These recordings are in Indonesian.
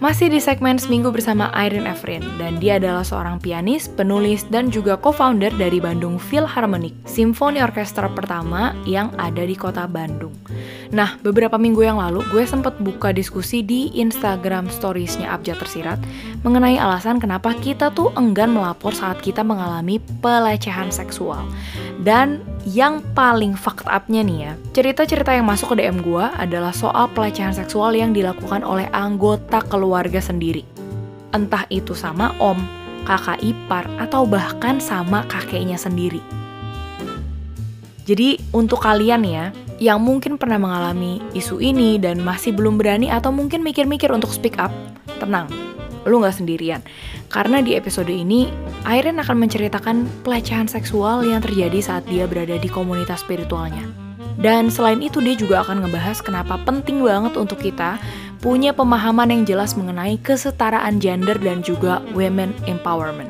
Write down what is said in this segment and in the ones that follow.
Masih di segmen Seminggu bersama Irene Efrin, dan dia adalah seorang pianis, penulis, dan juga co-founder dari Bandung Philharmonic, simfoni orkestra pertama yang ada di kota Bandung. Nah, beberapa minggu yang lalu gue sempat buka diskusi di Instagram storiesnya Abjad Tersirat mengenai alasan kenapa kita tuh enggan melapor saat kita mengalami pelecehan seksual. Dan yang paling fucked up-nya nih ya, cerita-cerita yang masuk ke DM gue adalah soal pelecehan seksual yang dilakukan oleh anggota keluarga sendiri. Entah itu sama om, kakak ipar, atau bahkan sama kakeknya sendiri. Jadi untuk kalian ya, yang mungkin pernah mengalami isu ini dan masih belum berani atau mungkin mikir-mikir untuk speak up, tenang, lu nggak sendirian. Karena di episode ini, Irene akan menceritakan pelecehan seksual yang terjadi saat dia berada di komunitas spiritualnya. Dan selain itu dia juga akan ngebahas kenapa penting banget untuk kita punya pemahaman yang jelas mengenai kesetaraan gender dan juga women empowerment.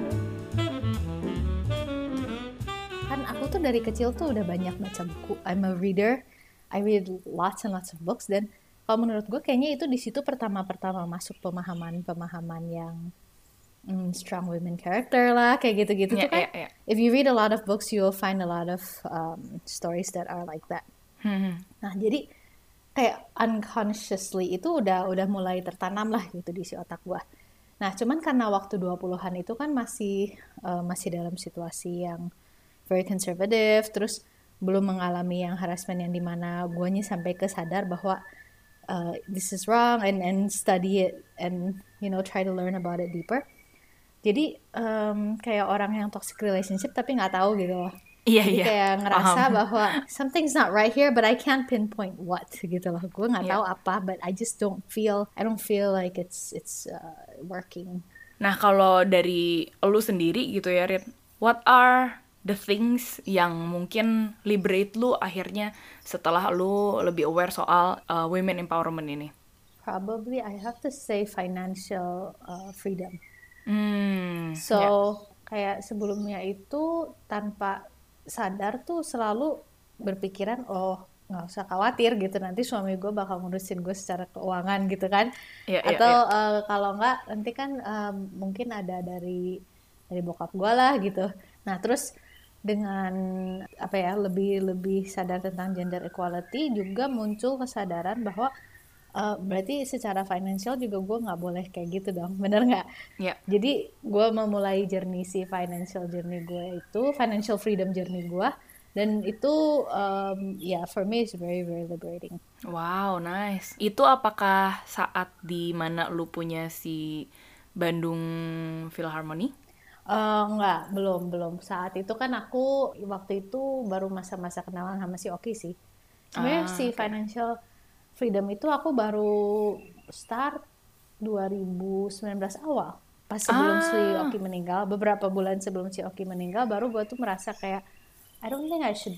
Kan aku tuh dari kecil tuh udah banyak baca buku. I'm a reader. I read lots and lots of books dan kalau menurut gue kayaknya itu di situ pertama-pertama masuk pemahaman-pemahaman yang mm, strong women character lah kayak gitu-gitu Yeah, tuh kan. yeah, yeah. If you read a lot of books, you will find a lot of um, stories that are like that. Hmm. Nah, jadi kayak unconsciously itu udah udah mulai tertanam lah gitu di si otak gua. Nah, cuman karena waktu 20-an itu kan masih eh, masih dalam situasi yang very conservative, terus belum mengalami yang harassment yang di mana guanya sampai ke sadar bahwa uh, this is wrong and and study it and you know try to learn about it deeper. Jadi em, kayak orang yang toxic relationship tapi nggak tahu gitu loh. Iya, Jadi iya. kayak ngerasa Paham. bahwa something's not right here, but I can't pinpoint what gitu loh. Gue nggak Iya. tahu apa, but I just don't feel, I don't feel like it's it's uh, working. Nah, kalau dari lu sendiri gitu ya, Rin, what are the things yang mungkin liberate lu akhirnya setelah lu lebih aware soal uh, women empowerment ini? Probably I have to say financial uh, freedom. Hmm, So ya. kayak sebelumnya itu tanpa sadar tuh selalu berpikiran oh nggak usah khawatir gitu. Nanti suami gue bakal ngurusin gue secara keuangan gitu kan. Iya, iya, atau iya. eh, kalau nggak nanti kan em, mungkin ada dari dari bokap gue lah gitu. Nah terus dengan apa ya lebih lebih sadar tentang gender equality juga muncul kesadaran bahwa eh, berarti secara financial juga gue nggak boleh kayak gitu dong bener nggak Ya. jadi gue memulai journey si financial journey gue itu financial freedom journey gue dan itu um, ya for me is very very liberating Wow, nice. Itu apakah saat di mana lu punya si Bandung Philharmony? Eh, enggak belum belum saat itu kan aku waktu itu baru masa-masa kenalan sama si Oki sih sebenarnya Ah, si oke. financial freedom itu aku baru start 2019 awal. Pas sebelum si Ah. Oki meninggal beberapa bulan sebelum si Oki meninggal baru gue tuh merasa kayak I don't think I should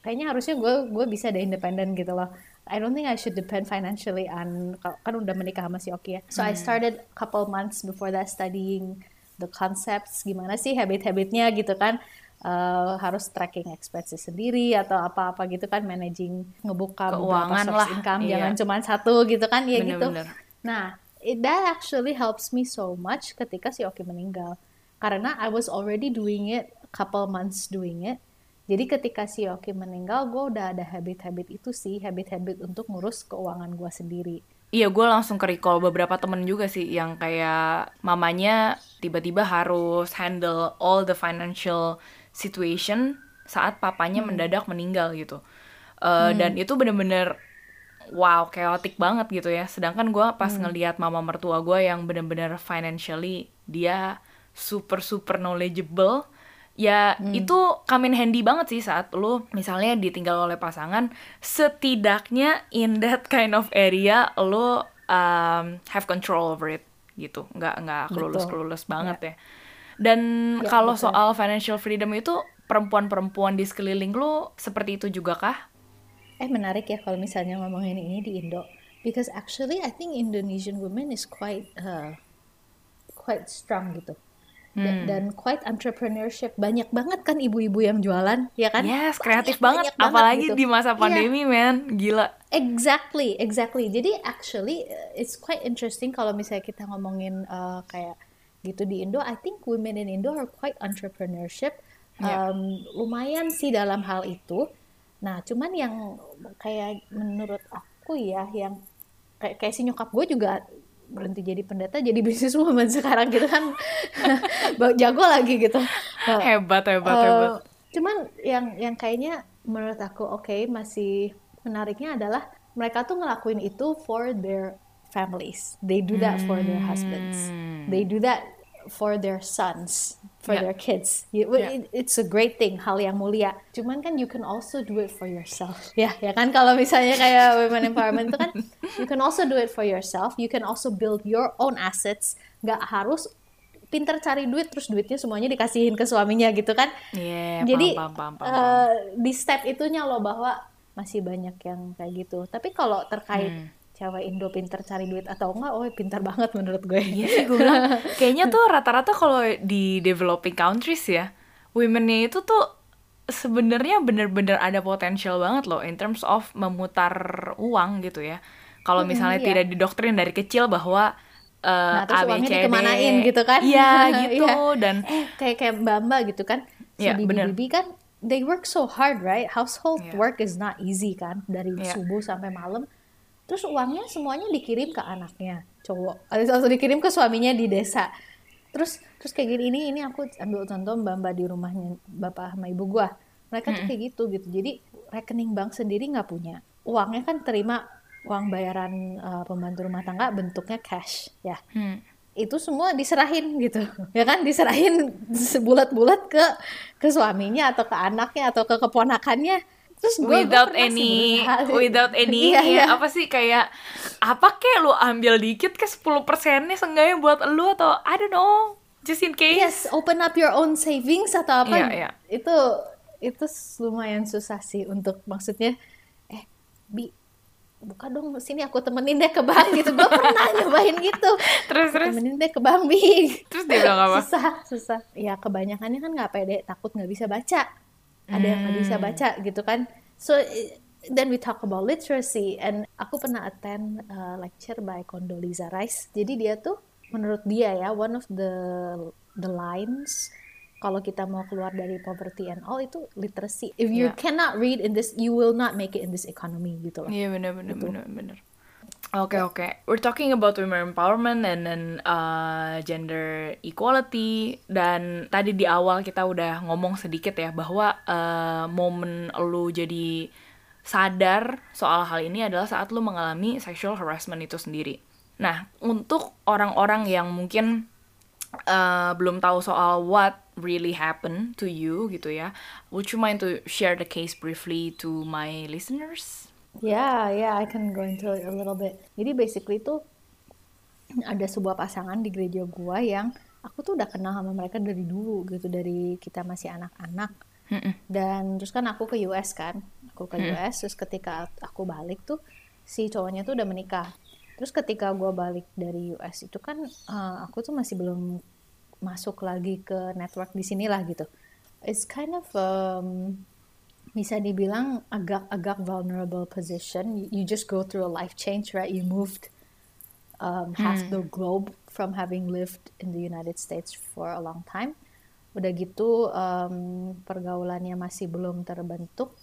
kayaknya harusnya gue gue bisa deh independen gitu loh. I don't think I should depend financially on kan udah menikah sama si Oki ya. So I started couple months before that studying the concepts gimana sih habit-habitnya gitu kan Eh, harus tracking expenses sendiri atau apa-apa gitu kan managing ngebuka Keuangan lah, income iya. jangan cuma satu gitu kan ya gitu. Nah, it, that actually helps me so much ketika si Oki meninggal. Karena I was already doing it, couple months doing it. Jadi ketika si Oki meninggal, gue udah ada habit-habit itu sih, habit-habit untuk ngurus keuangan gue sendiri. Iya, gue langsung ke recall beberapa temen juga sih yang kayak mamanya tiba-tiba harus handle all the financial situation saat papanya mendadak meninggal gitu. Eh, Dan itu bener-bener wow, chaotic banget gitu ya. Sedangkan gue pas ngeliat mama mertua gue yang bener-bener financially dia super-super knowledgeable, ya itu come in handy banget sih saat lu misalnya ditinggal oleh pasangan, setidaknya in that kind of area lu um, have control over it gitu, nggak nggak kelulus kelulus banget ya. Dan Ya, kalau betul. soal financial freedom itu perempuan-perempuan di sekeliling lu seperti itu juga kah? Eh menarik ya kalau misalnya ngomongin ini di Indo. Because actually I think Indonesian women is quite uh, quite strong gitu. Dan, dan quite entrepreneurship. Banyak banget kan ibu-ibu yang jualan, ya kan? Yes, kreatif Banyak, banget. banyak Apalagi gitu. di masa Iya. pandemi, men. Gila. Exactly, exactly. Jadi actually uh, it's quite interesting kalau misalnya kita ngomongin uh, kayak gitu di Indo. I think women in Indo are quite entrepreneurship. Yeah. Um, lumayan sih dalam hal itu. Nah, cuman yang kayak menurut aku ya, yang kayak, kayak si nyokap gue juga berhenti jadi pendeta jadi bisnis woman sekarang gitu kan jago lagi gitu Nah, Hebat, hebat, Eh, hebat. cuman yang yang kayaknya menurut aku oke masih menariknya adalah mereka tuh ngelakuin itu for their families. They do that for their husbands. Hmm. They do that for their sons, for Yeah. their kids. You- Yeah. it- It's a great thing, hal yang mulia. Cuman kan you can also do it for yourself. Ya, ya kan kalau misalnya kayak women empowerment itu kan you can also do it for yourself. You can also build your own assets. Gak harus pinter cari duit terus duitnya semuanya dikasihin ke suaminya gitu kan. Iya, Jadi paham, paham, paham, paham. eh, di step itunya loh bahwa masih banyak yang kayak gitu. Tapi kalau terkait Hmm. Cewek Indo pinter cari duit atau enggak, oh pintar banget menurut gue. Iya sih gue bilang kayaknya tuh rata-rata kalau di developing countries ya womennya itu tuh sebenarnya bener-bener ada potensial banget loh in terms of memutar uang gitu ya kalau misalnya iya. tidak didoktrin dari kecil bahwa eh, Nah, terus uangnya dikemanain gitu kan. iya gitu Iya. dan Eh, kayak kayak Mbak Mbak gitu kan. Si Iya, bener. bibi-bibi kan they work so hard, right? Household Iya. work is not easy kan dari Iya. subuh sampai malam. Terus uangnya semuanya dikirim ke anaknya, cowok. Atau dikirim ke suaminya di desa. Terus terus kayak gini ini ini aku ambil contoh Mbak Mbak di rumahnya bapak sama ibu gua. Mereka tuh kayak gitu gitu. Jadi rekening bank sendiri nggak punya. Uangnya kan terima uang bayaran uh, pembantu rumah tangga bentuknya cash ya Hmm. itu semua diserahin gitu ya kan diserahin sebulat-bulat ke ke suaminya atau ke anaknya atau ke keponakannya terus gua- gua without sih any without any Iya, iya. ya, apa sih kayak apa kek lu ambil dikit ke 10 persennya seenggaknya buat lu atau I don't know just in case. Yes open up your own savings atau apa. Iya, iya. itu itu lumayan susah sih untuk maksudnya eh bi buka dong sini aku temenin deh ke bank gitu. Gue pernah nyobain gitu. Terus terus? Temenin deh ke bank bi. Terus dia bilang apa? Susah susah. Ya kebanyakannya kan nggak pede takut nggak bisa baca ada yang nggak bisa Hmm. baca gitu kan so then we talk about literacy and aku pernah attend uh, lecture by Condoleezza Rice jadi dia tuh menurut dia ya one of the the lines kalau kita mau keluar dari poverty and all itu literacy if you Yeah. cannot read in this you will not make it in this economy gitu loh Iya benar benar benar benar. Oke oke, we're talking about women empowerment and then uh, gender equality dan tadi di awal kita udah ngomong sedikit ya bahwa uh, momen lu jadi sadar soal hal ini adalah saat lu mengalami sexual harassment itu sendiri. Nah, untuk orang-orang yang mungkin uh, belum tahu soal what really happened to you gitu ya, would you mind to share the case briefly to my listeners? Ya, ya, I can go into it a little bit. Jadi basically tuh ada sebuah pasangan di gereja gua yang aku tuh udah kenal sama mereka dari dulu gitu, dari kita masih anak-anak. Dan terus kan aku ke US kan, aku ke US, terus ketika aku balik tuh si cowoknya tuh udah menikah. Terus ketika gua balik dari US itu kan eh, aku tuh masih belum masuk lagi ke network di sinilah gitu. It's kind of um, bisa dibilang agak-agak vulnerable position. You, you just go through a life change, right? You moved um, half the globe from having lived in the United States for a long time. Udah gitu um, pergaulannya masih belum terbentuk,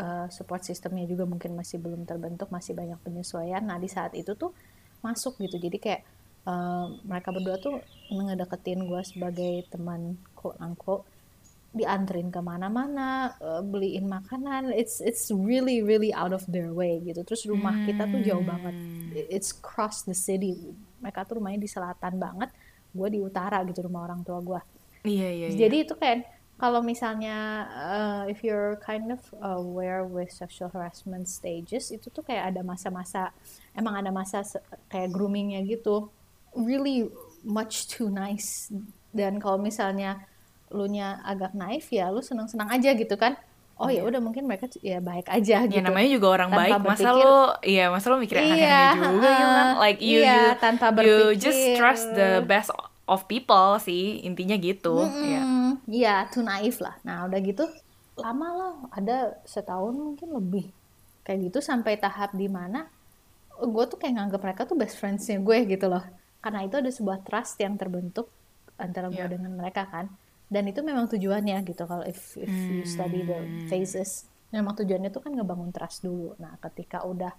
uh, support sistemnya juga mungkin masih belum terbentuk, masih banyak penyesuaian. Nah di saat itu tuh masuk gitu, jadi kayak uh, mereka berdua tuh ngedeketin gue sebagai teman quote unquote dianterin ke mana-mana, uh, beliin makanan, it's it's really really out of their way gitu. Terus rumah kita tuh jauh banget, it's cross the city. Mereka tuh rumahnya di selatan banget, gue di utara gitu rumah orang tua gue. Iya iya. iya. Jadi itu kan kalau misalnya uh, if you're kind of aware with sexual harassment stages itu tuh kayak ada masa-masa emang ada masa kayak groomingnya gitu really much too nice dan kalau misalnya lu nya agak naif ya lu senang-senang aja gitu kan oh ya udah mungkin mereka ya baik aja Ya gitu namanya juga orang Tanpa baik. Masa berpikir- lo, iya masa lo mikir aneh-aneh Iya, juga gitu kan? Like you, iya, you, tanpa you just berpikir. trust the best of people sih intinya gitu. Iya. Hmm, Iya, too naif lah. Nah, udah gitu lama lah, ada setahun mungkin lebih. kayak gitu sampai tahap di mana gue tuh kayak nganggap mereka tuh best friendsnya gue gitu loh karena itu ada sebuah trust yang terbentuk antara gue yeah. dengan mereka kan dan itu memang tujuannya gitu kalau if if you study the hmm. phases memang tujuannya itu kan ngebangun trust dulu. Nah ketika udah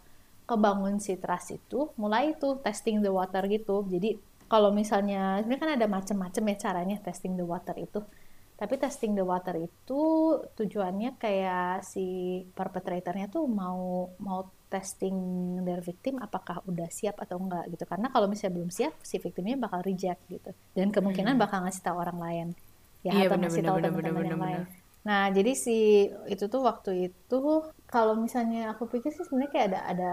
kebangun si trust itu mulai itu testing the water gitu. Jadi kalau misalnya sebenarnya kan ada macam-macam ya caranya testing the water itu. Tapi testing the water itu tujuannya kayak si perpetratornya tuh mau mau testing their victim apakah udah siap atau enggak gitu. Karena kalau misalnya belum siap si victimnya bakal reject gitu. Dan kemungkinan hmm. bakal ngasih tahu orang lain ya iya, atau bener, ngasih tahu teman-teman yang lain. Nah jadi si itu tuh waktu itu kalau misalnya aku pikir sih sebenarnya kayak ada ada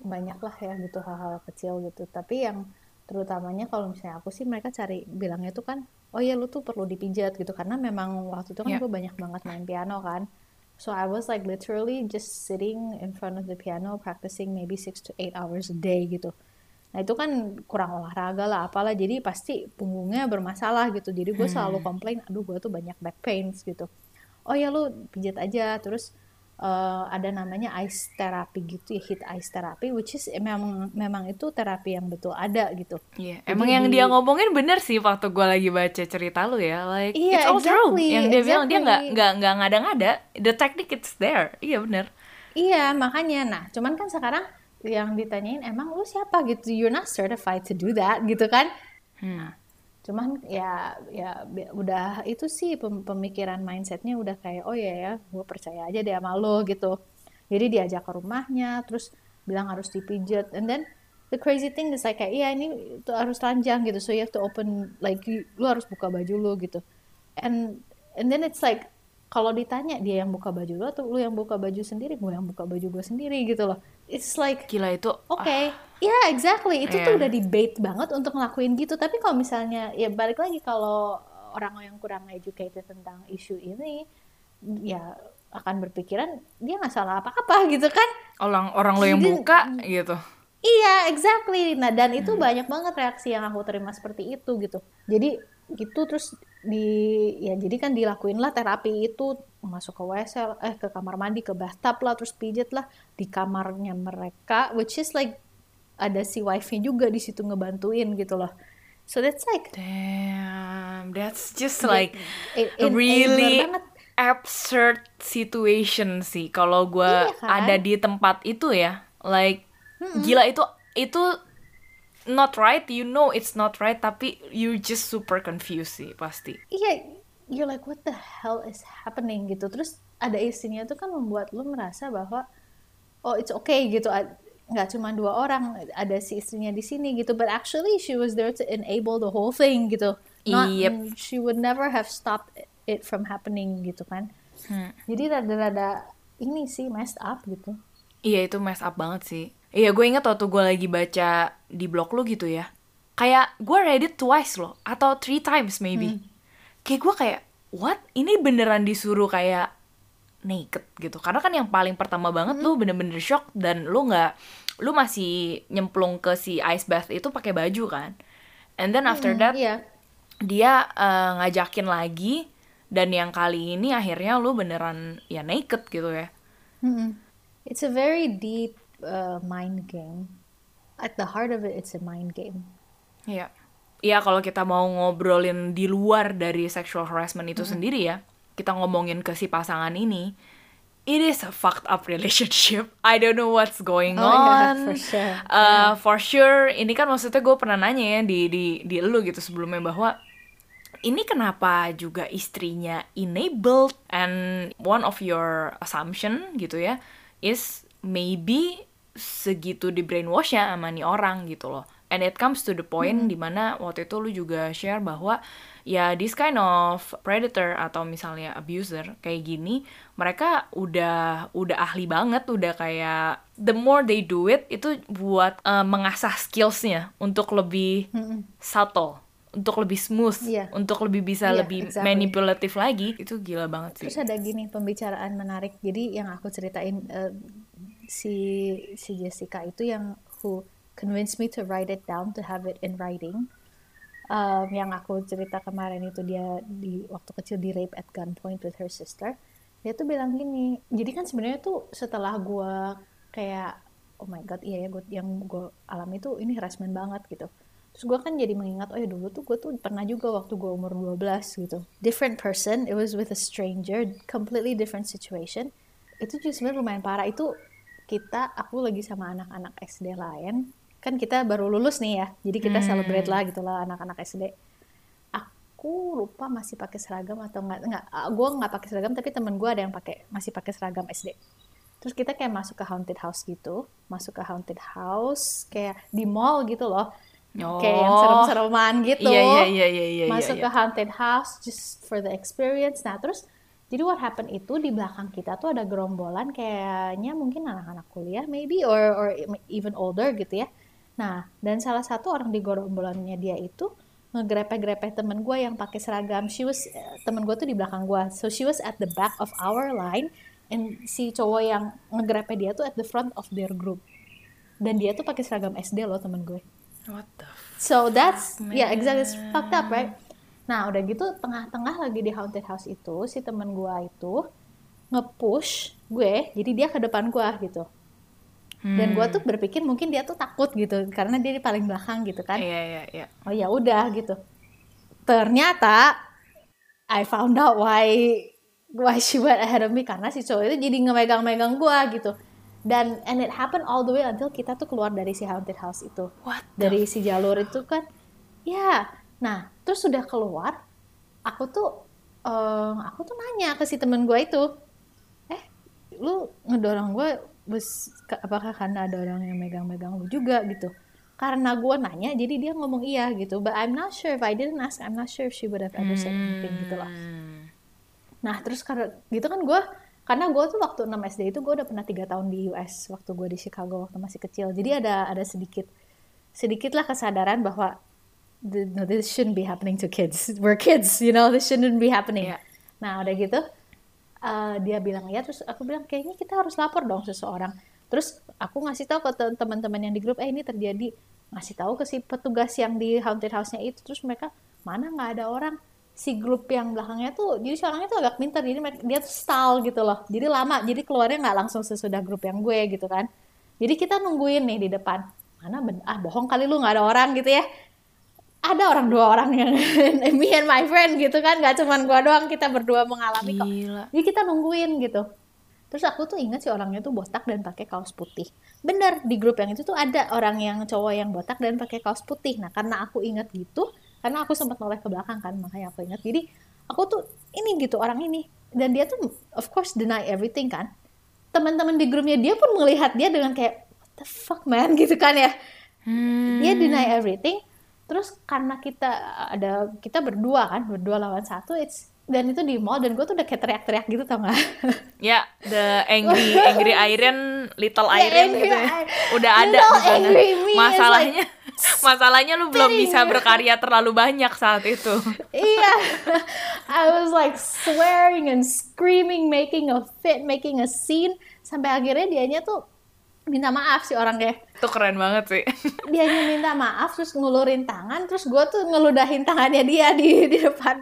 banyak lah ya gitu hal-hal kecil gitu. Tapi yang terutamanya kalau misalnya aku sih mereka cari bilangnya tuh kan oh ya lu tuh perlu dipijat gitu. Karena memang waktu itu kan yeah. gue banyak banget main piano kan. So I was like literally just sitting in front of the piano practicing maybe six to eight hours a day gitu nah itu kan kurang olahraga lah apalah jadi pasti punggungnya bermasalah gitu jadi gue hmm. selalu komplain aduh gue tuh banyak back pains gitu oh ya lu pijat aja terus uh, ada namanya ice therapy gitu ya heat ice therapy which is memang memang itu terapi yang betul ada gitu. Iya, yeah. emang yang dia ngomongin bener sih waktu gue lagi baca cerita lu ya, like yeah, it's all exactly, true. Yang dia exactly. bilang dia nggak nggak nggak ngada-ngada, the technique it's there. Iya bener. Iya makanya, nah cuman kan sekarang yang ditanyain emang lu siapa? Gitu, you're not certified to do that. Gitu kan. Hmm. Nah, cuman ya ya udah itu sih pemikiran mindsetnya udah kayak oh ya ya gue percaya aja deh sama lo gitu. Jadi diajak ke rumahnya terus bilang harus dipijat and then the crazy thing is like kayak iya ini tuh harus ranjang gitu. So you have to open like you, lu harus buka baju lo gitu. And and then it's like kalau ditanya dia yang buka baju lo atau lu yang buka baju sendiri? Gue yang buka baju gue sendiri gitu loh. It's like gila itu oke okay. ya yeah, exactly. Itu yeah. tuh udah debate banget untuk ngelakuin gitu. Tapi kalau misalnya ya balik lagi kalau orang yang kurang educated tentang isu ini ya akan berpikiran dia nggak salah apa-apa gitu kan. Orang orang lo yang buka gitu. Iya exactly. Nah dan itu hmm. banyak banget reaksi yang aku terima seperti itu gitu. Jadi gitu terus di ya jadi kan dilakuin lah terapi itu masuk ke WC eh ke kamar mandi ke bathtub lah terus pijet lah di kamarnya mereka which is like ada si wife-nya juga di situ ngebantuin gitu loh so that's like damn that's just like it, it, really absurd situation sih kalau gue iya kan? ada di tempat itu ya like mm -mm. gila itu itu not right you know it's not right tapi you just super confused sih pasti. Iya yeah, you're like what the hell is happening gitu. Terus ada istrinya tuh kan membuat lu merasa bahwa oh it's okay gitu nggak cuma dua orang ada si istrinya di sini gitu. But actually she was there to enable the whole thing gitu. Not yep. she would never have stopped it from happening gitu kan. Hmm. jadi rada-rada ini sih messed up gitu. Iya itu messed up banget sih Iya gue inget waktu gue lagi baca di blog lu gitu ya Kayak gue read it twice loh Atau three times maybe hmm. Kayak gue kayak What? Ini beneran disuruh kayak naked gitu Karena kan yang paling pertama banget hmm. lu bener-bener shock Dan lu gak Lu masih nyemplung ke si ice bath itu pakai baju kan And then after hmm, that yeah. Dia uh, ngajakin lagi Dan yang kali ini akhirnya lu beneran ya naked gitu ya hmm. It's a very deep uh, mind game. At the heart of it, it's a mind game. Iya. Iya, kalau kita mau ngobrolin di luar dari sexual harassment itu mm -hmm. sendiri ya, kita ngomongin ke si pasangan ini, it is a fucked up relationship. I don't know what's going oh, on. Yeah, for sure. Uh, yeah. For sure, ini kan maksudnya gue pernah nanya ya di di di lu gitu sebelumnya bahwa ini kenapa juga istrinya enabled and one of your assumption gitu ya is maybe segitu di brainwash ya sama nih orang gitu loh and it comes to the point hmm. di mana waktu itu lu juga share bahwa ya this kind of predator atau misalnya abuser kayak gini mereka udah udah ahli banget udah kayak the more they do it itu buat uh, mengasah skillsnya untuk lebih hmm. subtle untuk lebih smooth, yeah. untuk lebih bisa yeah, lebih exactly. manipulatif lagi, itu gila banget sih. Terus ada gini pembicaraan menarik, jadi yang aku ceritain uh, si si Jessica itu yang who convinced me to write it down to have it in writing. Um, yang aku cerita kemarin itu dia di waktu kecil di rape at gunpoint with her sister. dia tuh bilang gini jadi kan sebenarnya tuh setelah gue kayak oh my god iya ya gue yang gue alami tuh ini harassment banget gitu terus gue kan jadi mengingat oh ya dulu tuh gue tuh pernah juga waktu gue umur 12 gitu different person it was with a stranger completely different situation itu juga sebenarnya lumayan parah itu kita aku lagi sama anak-anak SD lain kan kita baru lulus nih ya jadi kita hmm. celebrate lah gitu lah anak-anak SD aku lupa masih pakai seragam atau enggak enggak gue nggak pakai seragam tapi temen gue ada yang pakai masih pakai seragam SD terus kita kayak masuk ke haunted house gitu masuk ke haunted house kayak di mall gitu loh Oh. Kayak yang serem-sereman gitu. Iya, iya, iya, iya, iya, Masuk iya, ke haunted house just for the experience. Nah, terus jadi what happened itu di belakang kita tuh ada gerombolan kayaknya mungkin anak-anak kuliah maybe or or even older gitu ya. Nah, dan salah satu orang di gerombolannya dia itu ngegrepe-grepe temen gue yang pakai seragam. She was temen gue tuh di belakang gue. So she was at the back of our line and si cowok yang ngegrepe dia tuh at the front of their group. Dan dia tuh pakai seragam SD loh temen gue. What the So that's man. yeah exactly it's fucked up right. Nah udah gitu tengah-tengah lagi di haunted house itu si temen gue itu ngepush gue jadi dia ke depan gue gitu. Hmm. Dan gue tuh berpikir mungkin dia tuh takut gitu karena dia di paling belakang gitu kan. Iya iya iya. Oh ya udah gitu. Ternyata I found out why why she went ahead of me karena si cowok itu jadi ngemegang-megang gue gitu dan and it happened all the way until kita tuh keluar dari si haunted house itu What dari si jalur itu kan ya nah terus sudah keluar aku tuh um, aku tuh nanya ke si temen gue itu eh lu ngedorong gue bus apakah karena ada orang yang megang-megang lu juga? Gitu. Karena gue nanya jadi dia ngomong iya gitu but I'm not sure if I didn't ask I'm not sure if she would have ever said anything gitu loh. Hmm. nah terus karena gitu kan gue karena gue tuh waktu 6 SD itu gue udah pernah tiga tahun di US waktu gue di Chicago waktu masih kecil. Jadi ada ada sedikit sedikit lah kesadaran bahwa no, this shouldn't be happening to kids. We're kids you know this shouldn't be happening. Yeah. nah udah gitu uh, dia bilang ya terus aku bilang kayaknya kita harus lapor dong seseorang. Terus aku ngasih tahu ke teman-teman yang di grup eh ini terjadi. Ngasih tahu ke si petugas yang di haunted house-nya itu terus mereka mana nggak ada orang? Si grup yang belakangnya tuh jadi si orangnya tuh agak pintar jadi dia tuh style gitu loh. Jadi lama jadi keluarnya nggak langsung sesudah grup yang gue gitu kan. Jadi kita nungguin nih di depan. Mana ben ah bohong kali lu nggak ada orang gitu ya ada orang dua orang yang me and my friend gitu kan. Nggak cuman gue doang kita berdua mengalami kok. Jadi kita nungguin gitu. Terus aku tuh ingat si orangnya tuh botak dan pakai kaos putih. Bener di grup yang itu tuh ada orang yang cowok yang botak dan pakai kaos putih. Nah karena aku ingat gitu karena aku sempat noleh ke belakang kan makanya aku ingat. Jadi aku tuh ini gitu orang ini. Dan dia tuh of course deny everything kan. Teman-teman di grupnya dia pun melihat dia dengan kayak what the fuck man? Gitu kan ya. Hmm. dia deny everything terus karena kita ada kita berdua kan berdua lawan satu it's dan itu di mall dan gue tuh udah kayak teriak-teriak gitu tau gak? Ya, yeah, the angry angry Iron, little Iron gitu ya. Udah ada di sana. Masalahnya masalahnya lu belum bisa berkarya terlalu banyak saat itu. Iya. I was like swearing and screaming, making a fit, making a scene sampai akhirnya dianya tuh minta maaf sih orangnya. Itu keren banget sih. Dia minta maaf terus ngulurin tangan terus gue tuh ngeludahin tangannya dia di di depan.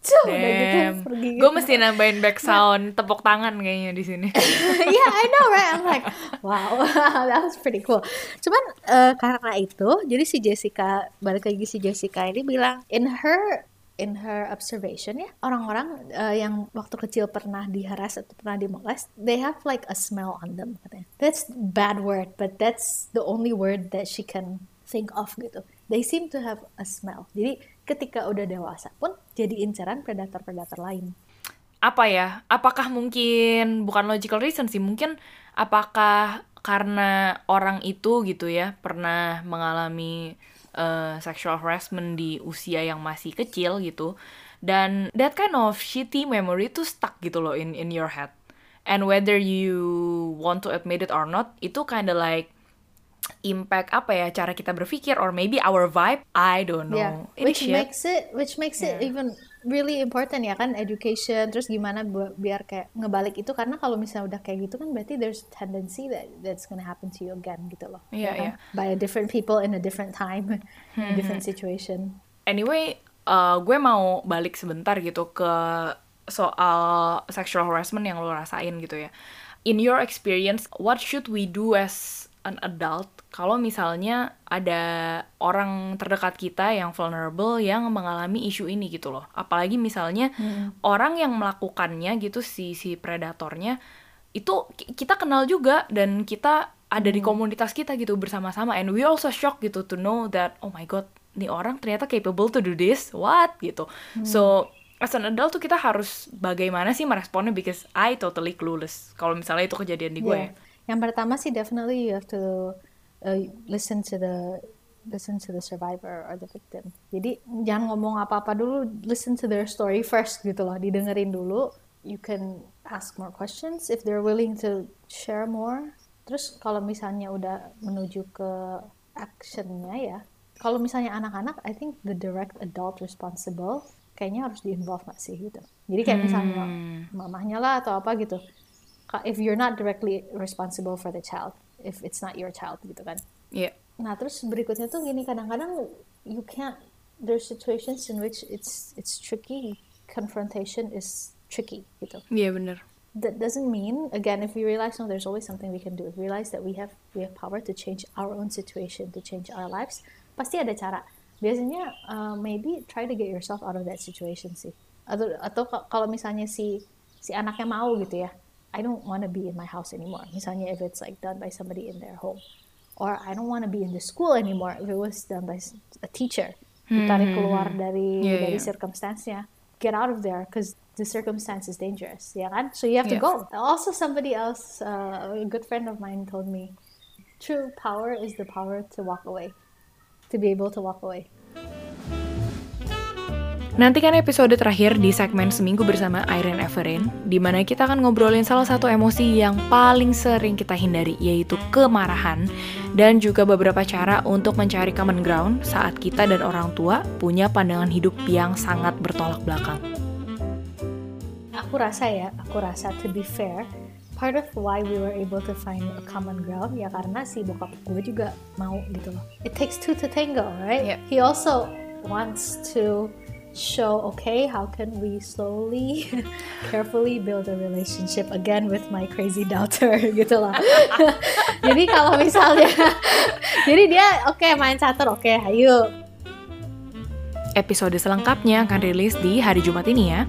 Cuh, udah gitu pergi. Gue mesti nambahin back sound tepuk tangan kayaknya di sini. yeah, I know right. I'm like, wow, that was pretty cool. Cuman uh, karena itu, jadi si Jessica balik lagi si Jessica ini bilang in her in her observation ya. Orang-orang uh, yang waktu kecil pernah diharas atau pernah dimolest they have like a smell on them katanya. That's bad word but that's the only word that she can think of gitu. They seem to have a smell. Jadi ketika udah dewasa pun jadi incaran predator-predator lain. Apa ya? Apakah mungkin bukan logical reason sih mungkin apakah karena orang itu gitu ya pernah mengalami uh, sexual harassment di usia yang masih kecil gitu dan that kind of shitty memory tuh stuck gitu loh in in your head and whether you want to admit it or not itu kind of like impact apa ya cara kita berpikir or maybe our vibe I don't know yeah. which makes it which makes yeah. it even really important ya kan education terus gimana biar kayak ngebalik itu karena kalau misalnya udah kayak gitu kan berarti there's tendency that that's gonna happen to you again gitu loh yeah, ya kan? yeah. by a different people in a different time in a different situation anyway uh, gue mau balik sebentar gitu ke soal sexual harassment yang lo rasain gitu ya. In your experience, what should we do as an adult kalau misalnya ada orang terdekat kita yang vulnerable yang mengalami isu ini gitu loh. Apalagi misalnya hmm. orang yang melakukannya gitu si si predatornya itu kita kenal juga dan kita ada hmm. di komunitas kita gitu bersama-sama and we also shocked gitu to know that oh my god nih orang ternyata capable to do this what gitu. Hmm. So as an adult tuh kita harus bagaimana sih meresponnya because I totally clueless kalau misalnya itu kejadian di gue. Yeah yang pertama sih definitely you have to uh, listen to the listen to the survivor or the victim. Jadi jangan ngomong apa-apa dulu, listen to their story first gitu loh, didengerin dulu. You can ask more questions if they're willing to share more. Terus kalau misalnya udah menuju ke actionnya ya, kalau misalnya anak-anak, I think the direct adult responsible kayaknya harus di-involve gak sih gitu. Jadi kayak misalnya hmm. mamahnya lah atau apa gitu if you're not directly responsible for the child if it's not your child gitu kan. Yeah. nah terus berikutnya tuh gini kadang-kadang you can't there's situations in which it's it's tricky. Confrontation is tricky gitu. Iya yeah, benar that doesn't mean again if we realize no there's always something we can do. Realize that we have we have power to change our own situation to change our lives pasti ada cara. Biasanya uh, maybe try to get yourself out of that situation sih. Atau atau kalau misalnya si si anaknya mau gitu ya I don't want to be in my house anymore. Misalnya if it's like done by somebody in their home. Or I don't want to be in the school anymore if it was done by a teacher. Ditarik hmm. keluar dari yeah, dari yeah. circumstance-nya. Get out of there because the circumstance is dangerous, ya kan? So you have to go. Also somebody else, uh, a good friend of mine told me, true power is the power to walk away. To be able to walk away. Nantikan episode terakhir di segmen Seminggu bersama Irene Everin, di mana kita akan ngobrolin salah satu emosi yang paling sering kita hindari, yaitu kemarahan, dan juga beberapa cara untuk mencari common ground saat kita dan orang tua punya pandangan hidup yang sangat bertolak belakang. Aku rasa ya, aku rasa to be fair, part of why we were able to find a common ground ya karena si bokap gue juga mau gitu loh. It takes two to tango, right? Yeah. He also wants to show okay how can we slowly carefully build a relationship again with my crazy daughter gitu lah jadi kalau misalnya jadi dia oke okay, main catur oke okay, ayo. Episode selengkapnya akan rilis di hari Jumat ini ya